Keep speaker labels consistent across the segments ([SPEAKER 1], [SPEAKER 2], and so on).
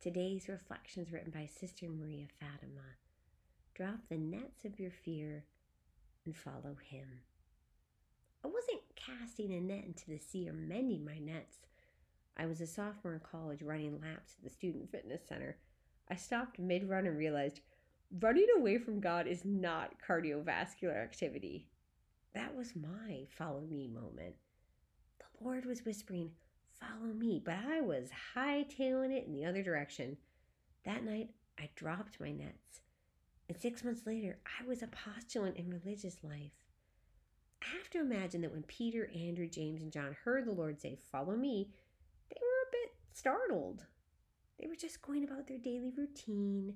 [SPEAKER 1] Today's reflection is written by Sister Maria Fatima. Drop the nets of your fear and follow Him. I wasn't casting a net into the sea or mending my nets. I was a sophomore in college running laps at the Student Fitness Center. I stopped mid run and realized running away from God is not cardiovascular activity. That was my follow me moment. The Lord was whispering, follow me. But I was hightailing it in the other direction. That night, I dropped my nets. And six months later, I was a postulant in religious life. I have to imagine that when Peter, Andrew, James, and John heard the Lord say, Follow me, they were a bit startled. They were just going about their daily routine,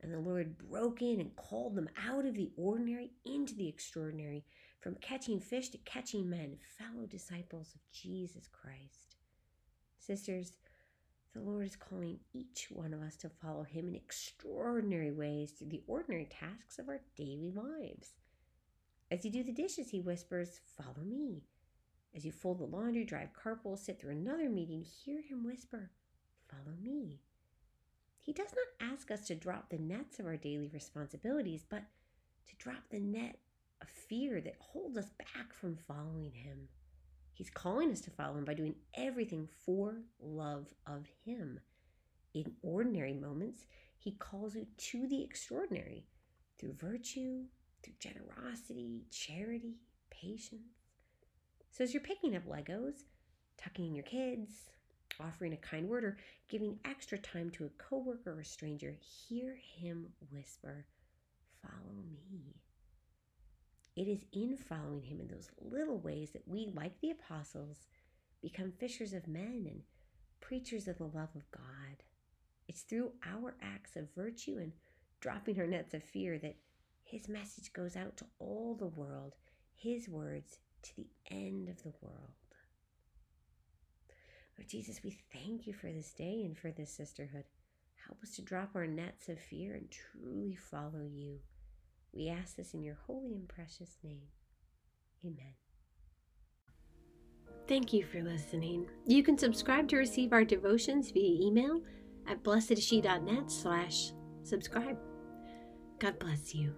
[SPEAKER 1] and the Lord broke in and called them out of the ordinary into the extraordinary, from catching fish to catching men, fellow disciples of Jesus Christ. Sisters, the Lord is calling each one of us to follow Him in extraordinary ways through the ordinary tasks of our daily lives. As you do the dishes, He whispers, Follow me. As you fold the laundry, drive carpool, sit through another meeting, hear Him whisper, Follow me. He does not ask us to drop the nets of our daily responsibilities, but to drop the net of fear that holds us back from following Him. He's calling us to follow him by doing everything for love of him. In ordinary moments, he calls you to the extraordinary through virtue, through generosity, charity, patience. So as you're picking up Legos, tucking in your kids, offering a kind word, or giving extra time to a coworker or a stranger, hear him whisper, Follow me. It is in following him in those little ways that we, like the apostles, become fishers of men and preachers of the love of God. It's through our acts of virtue and dropping our nets of fear that his message goes out to all the world, his words to the end of the world. Lord Jesus, we thank you for this day and for this sisterhood. Help us to drop our nets of fear and truly follow you. We ask this in your holy and precious name. Amen. Thank you for listening. You can subscribe to receive our devotions via email at blessedshe.net slash subscribe. God bless you.